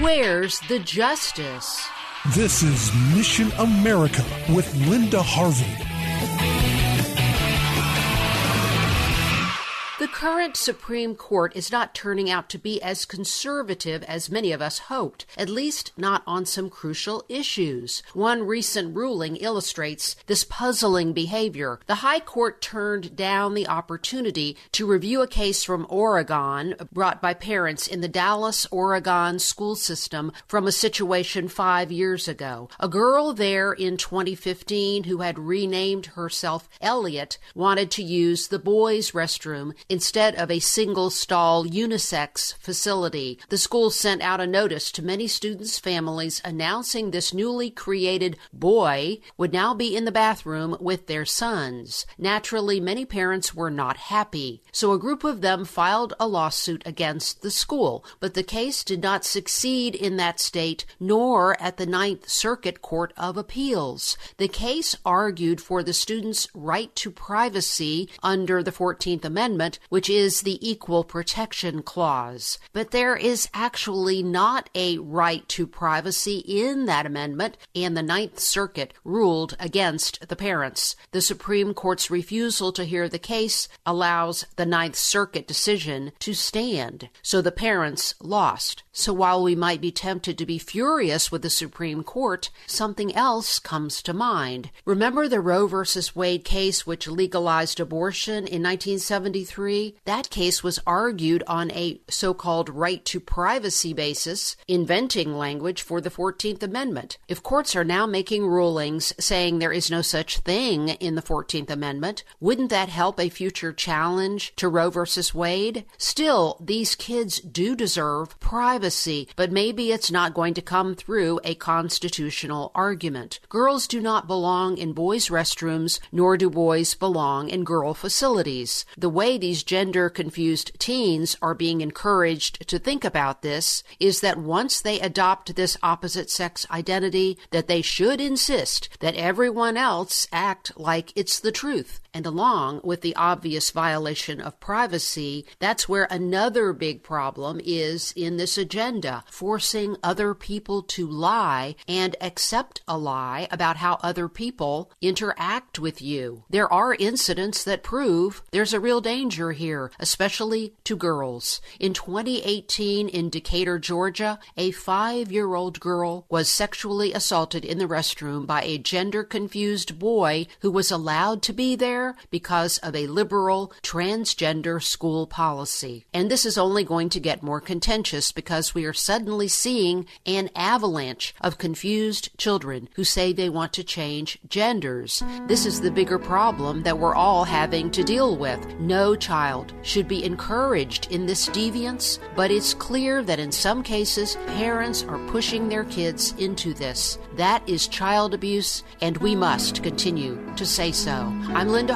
Where's the justice? This is Mission America with Linda Harvey. The current Supreme Court is not turning out to be as conservative as many of us hoped, at least not on some crucial issues. One recent ruling illustrates this puzzling behavior. The High Court turned down the opportunity to review a case from Oregon brought by parents in the Dallas, Oregon school system from a situation five years ago. A girl there in 2015 who had renamed herself Elliot wanted to use the boys' restroom instead of a single stall unisex facility. The school sent out a notice to many students' families announcing this newly created boy would now be in the bathroom with their sons. Naturally, many parents were not happy, so a group of them filed a lawsuit against the school, but the case did not succeed in that state nor at the Ninth Circuit Court of Appeals. The case argued for the students' right to privacy under the 14th Amendment which is the Equal Protection Clause. But there is actually not a right to privacy in that amendment, and the Ninth Circuit ruled against the parents. The Supreme Court's refusal to hear the case allows the Ninth Circuit decision to stand, so the parents lost. So while we might be tempted to be furious with the Supreme Court, something else comes to mind. Remember the Roe v. Wade case which legalized abortion in 1973? That case was argued on a so called right to privacy basis, inventing language for the 14th Amendment. If courts are now making rulings saying there is no such thing in the 14th Amendment, wouldn't that help a future challenge to Roe v. Wade? Still, these kids do deserve privacy privacy, but maybe it's not going to come through a constitutional argument. Girls do not belong in boys' restrooms, nor do boys belong in girl facilities. The way these gender confused teens are being encouraged to think about this is that once they adopt this opposite sex identity, that they should insist that everyone else act like it's the truth. And along with the obvious violation of privacy, that's where another big problem is in this agenda, forcing other people to lie and accept a lie about how other people interact with you. There are incidents that prove there's a real danger here, especially to girls. In 2018 in Decatur, Georgia, a five year old girl was sexually assaulted in the restroom by a gender confused boy who was allowed to be there because of a liberal transgender school policy. And this is only going to get more contentious because we are suddenly seeing an avalanche of confused children who say they want to change genders. This is the bigger problem that we're all having to deal with. No child should be encouraged in this deviance, but it's clear that in some cases, parents are pushing their kids into this. That is child abuse, and we must continue to say so. I'm Linda